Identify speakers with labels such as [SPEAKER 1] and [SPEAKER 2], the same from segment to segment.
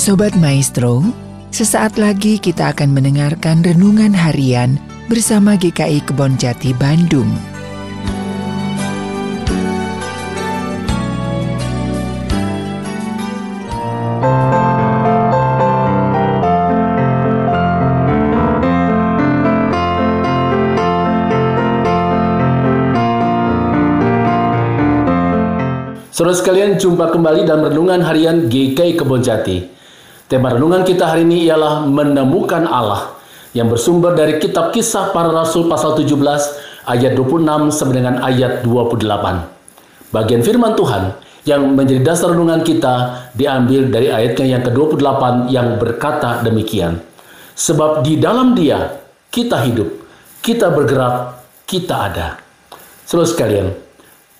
[SPEAKER 1] Sobat Maestro, sesaat lagi kita akan mendengarkan renungan harian bersama GKI Kebon Jati Bandung.
[SPEAKER 2] Saudara sekalian, jumpa kembali dalam renungan harian GKI Kebon Jati. Tema renungan kita hari ini ialah menemukan Allah yang bersumber dari kitab kisah para rasul pasal 17 ayat 26 sampai dengan ayat 28. Bagian firman Tuhan yang menjadi dasar renungan kita diambil dari ayatnya yang ke-28 yang berkata demikian. Sebab di dalam dia kita hidup, kita bergerak, kita ada. Saudara sekalian,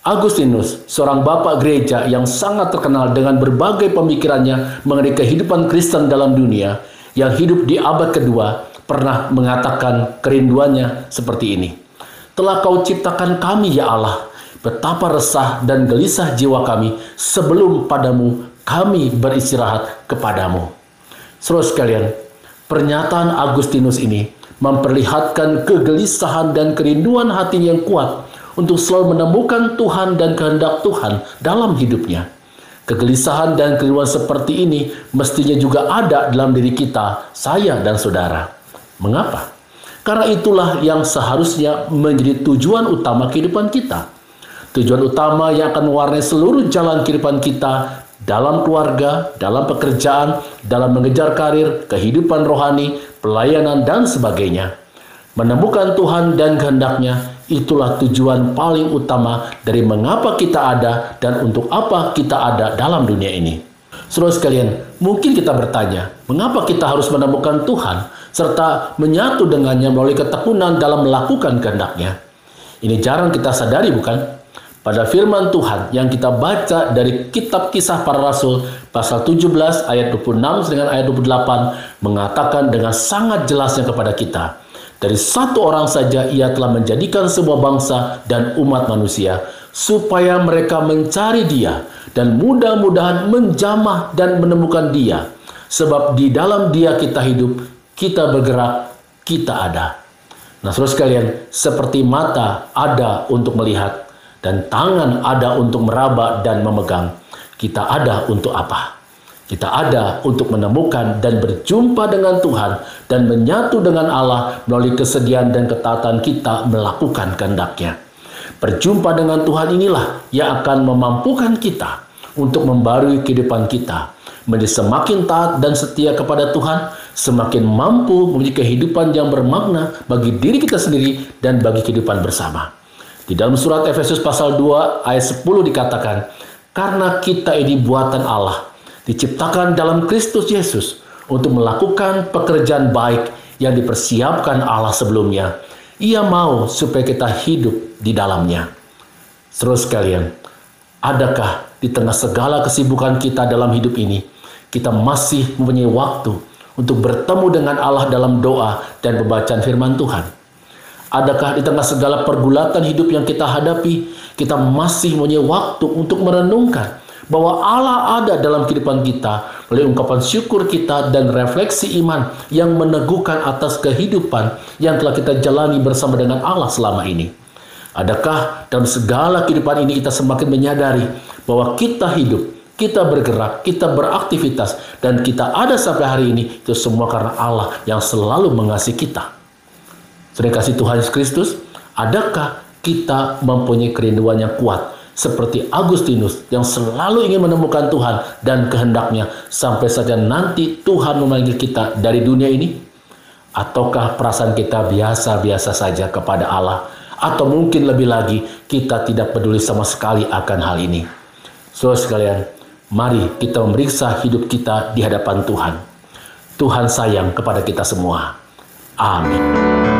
[SPEAKER 2] Agustinus, seorang bapak gereja yang sangat terkenal dengan berbagai pemikirannya mengenai kehidupan Kristen dalam dunia, yang hidup di abad kedua, pernah mengatakan kerinduannya seperti ini. Telah kau ciptakan kami ya Allah, betapa resah dan gelisah jiwa kami sebelum padamu kami beristirahat kepadamu. Saudara sekalian, pernyataan Agustinus ini memperlihatkan kegelisahan dan kerinduan hati yang kuat untuk selalu menemukan Tuhan dan kehendak Tuhan dalam hidupnya. Kegelisahan dan kerinduan seperti ini mestinya juga ada dalam diri kita, saya dan saudara. Mengapa? Karena itulah yang seharusnya menjadi tujuan utama kehidupan kita. Tujuan utama yang akan mewarnai seluruh jalan kehidupan kita dalam keluarga, dalam pekerjaan, dalam mengejar karir, kehidupan rohani, pelayanan, dan sebagainya. Menemukan Tuhan dan kehendaknya Itulah tujuan paling utama dari mengapa kita ada dan untuk apa kita ada dalam dunia ini. Saudara sekalian, mungkin kita bertanya, mengapa kita harus menemukan Tuhan serta menyatu dengannya melalui ketekunan dalam melakukan kehendaknya? Ini jarang kita sadari bukan? Pada firman Tuhan yang kita baca dari kitab kisah para rasul pasal 17 ayat 26 dengan ayat 28 mengatakan dengan sangat jelasnya kepada kita dari satu orang saja ia telah menjadikan sebuah bangsa dan umat manusia, supaya mereka mencari dia dan mudah-mudahan menjamah dan menemukan dia. Sebab di dalam dia kita hidup, kita bergerak, kita ada. Nah saudara sekalian, seperti mata ada untuk melihat, dan tangan ada untuk meraba dan memegang, kita ada untuk apa? Kita ada untuk menemukan dan berjumpa dengan Tuhan dan menyatu dengan Allah melalui kesediaan dan ketaatan kita melakukan kehendaknya. Berjumpa dengan Tuhan inilah yang akan memampukan kita untuk membarui kehidupan kita menjadi semakin taat dan setia kepada Tuhan, semakin mampu memiliki kehidupan yang bermakna bagi diri kita sendiri dan bagi kehidupan bersama. Di dalam surat Efesus pasal 2 ayat 10 dikatakan, "Karena kita ini buatan Allah, diciptakan dalam Kristus Yesus untuk melakukan pekerjaan baik yang dipersiapkan Allah sebelumnya. Ia mau supaya kita hidup di dalamnya. Terus sekalian, adakah di tengah segala kesibukan kita dalam hidup ini, kita masih mempunyai waktu untuk bertemu dengan Allah dalam doa dan pembacaan firman Tuhan? Adakah di tengah segala pergulatan hidup yang kita hadapi, kita masih mempunyai waktu untuk merenungkan bahwa Allah ada dalam kehidupan kita melalui ungkapan syukur kita dan refleksi iman yang meneguhkan atas kehidupan yang telah kita jalani bersama dengan Allah selama ini. Adakah dalam segala kehidupan ini kita semakin menyadari bahwa kita hidup, kita bergerak, kita beraktivitas, dan kita ada sampai hari ini itu semua karena Allah yang selalu mengasihi kita. Sering kasih Tuhan Yesus Kristus, adakah kita mempunyai kerinduan yang kuat seperti Agustinus yang selalu ingin menemukan Tuhan dan kehendaknya sampai saja nanti Tuhan memanggil kita dari dunia ini? Ataukah perasaan kita biasa-biasa saja kepada Allah? Atau mungkin lebih lagi kita tidak peduli sama sekali akan hal ini? Saudara sekalian, mari kita memeriksa hidup kita di hadapan Tuhan. Tuhan sayang kepada kita semua. Amin.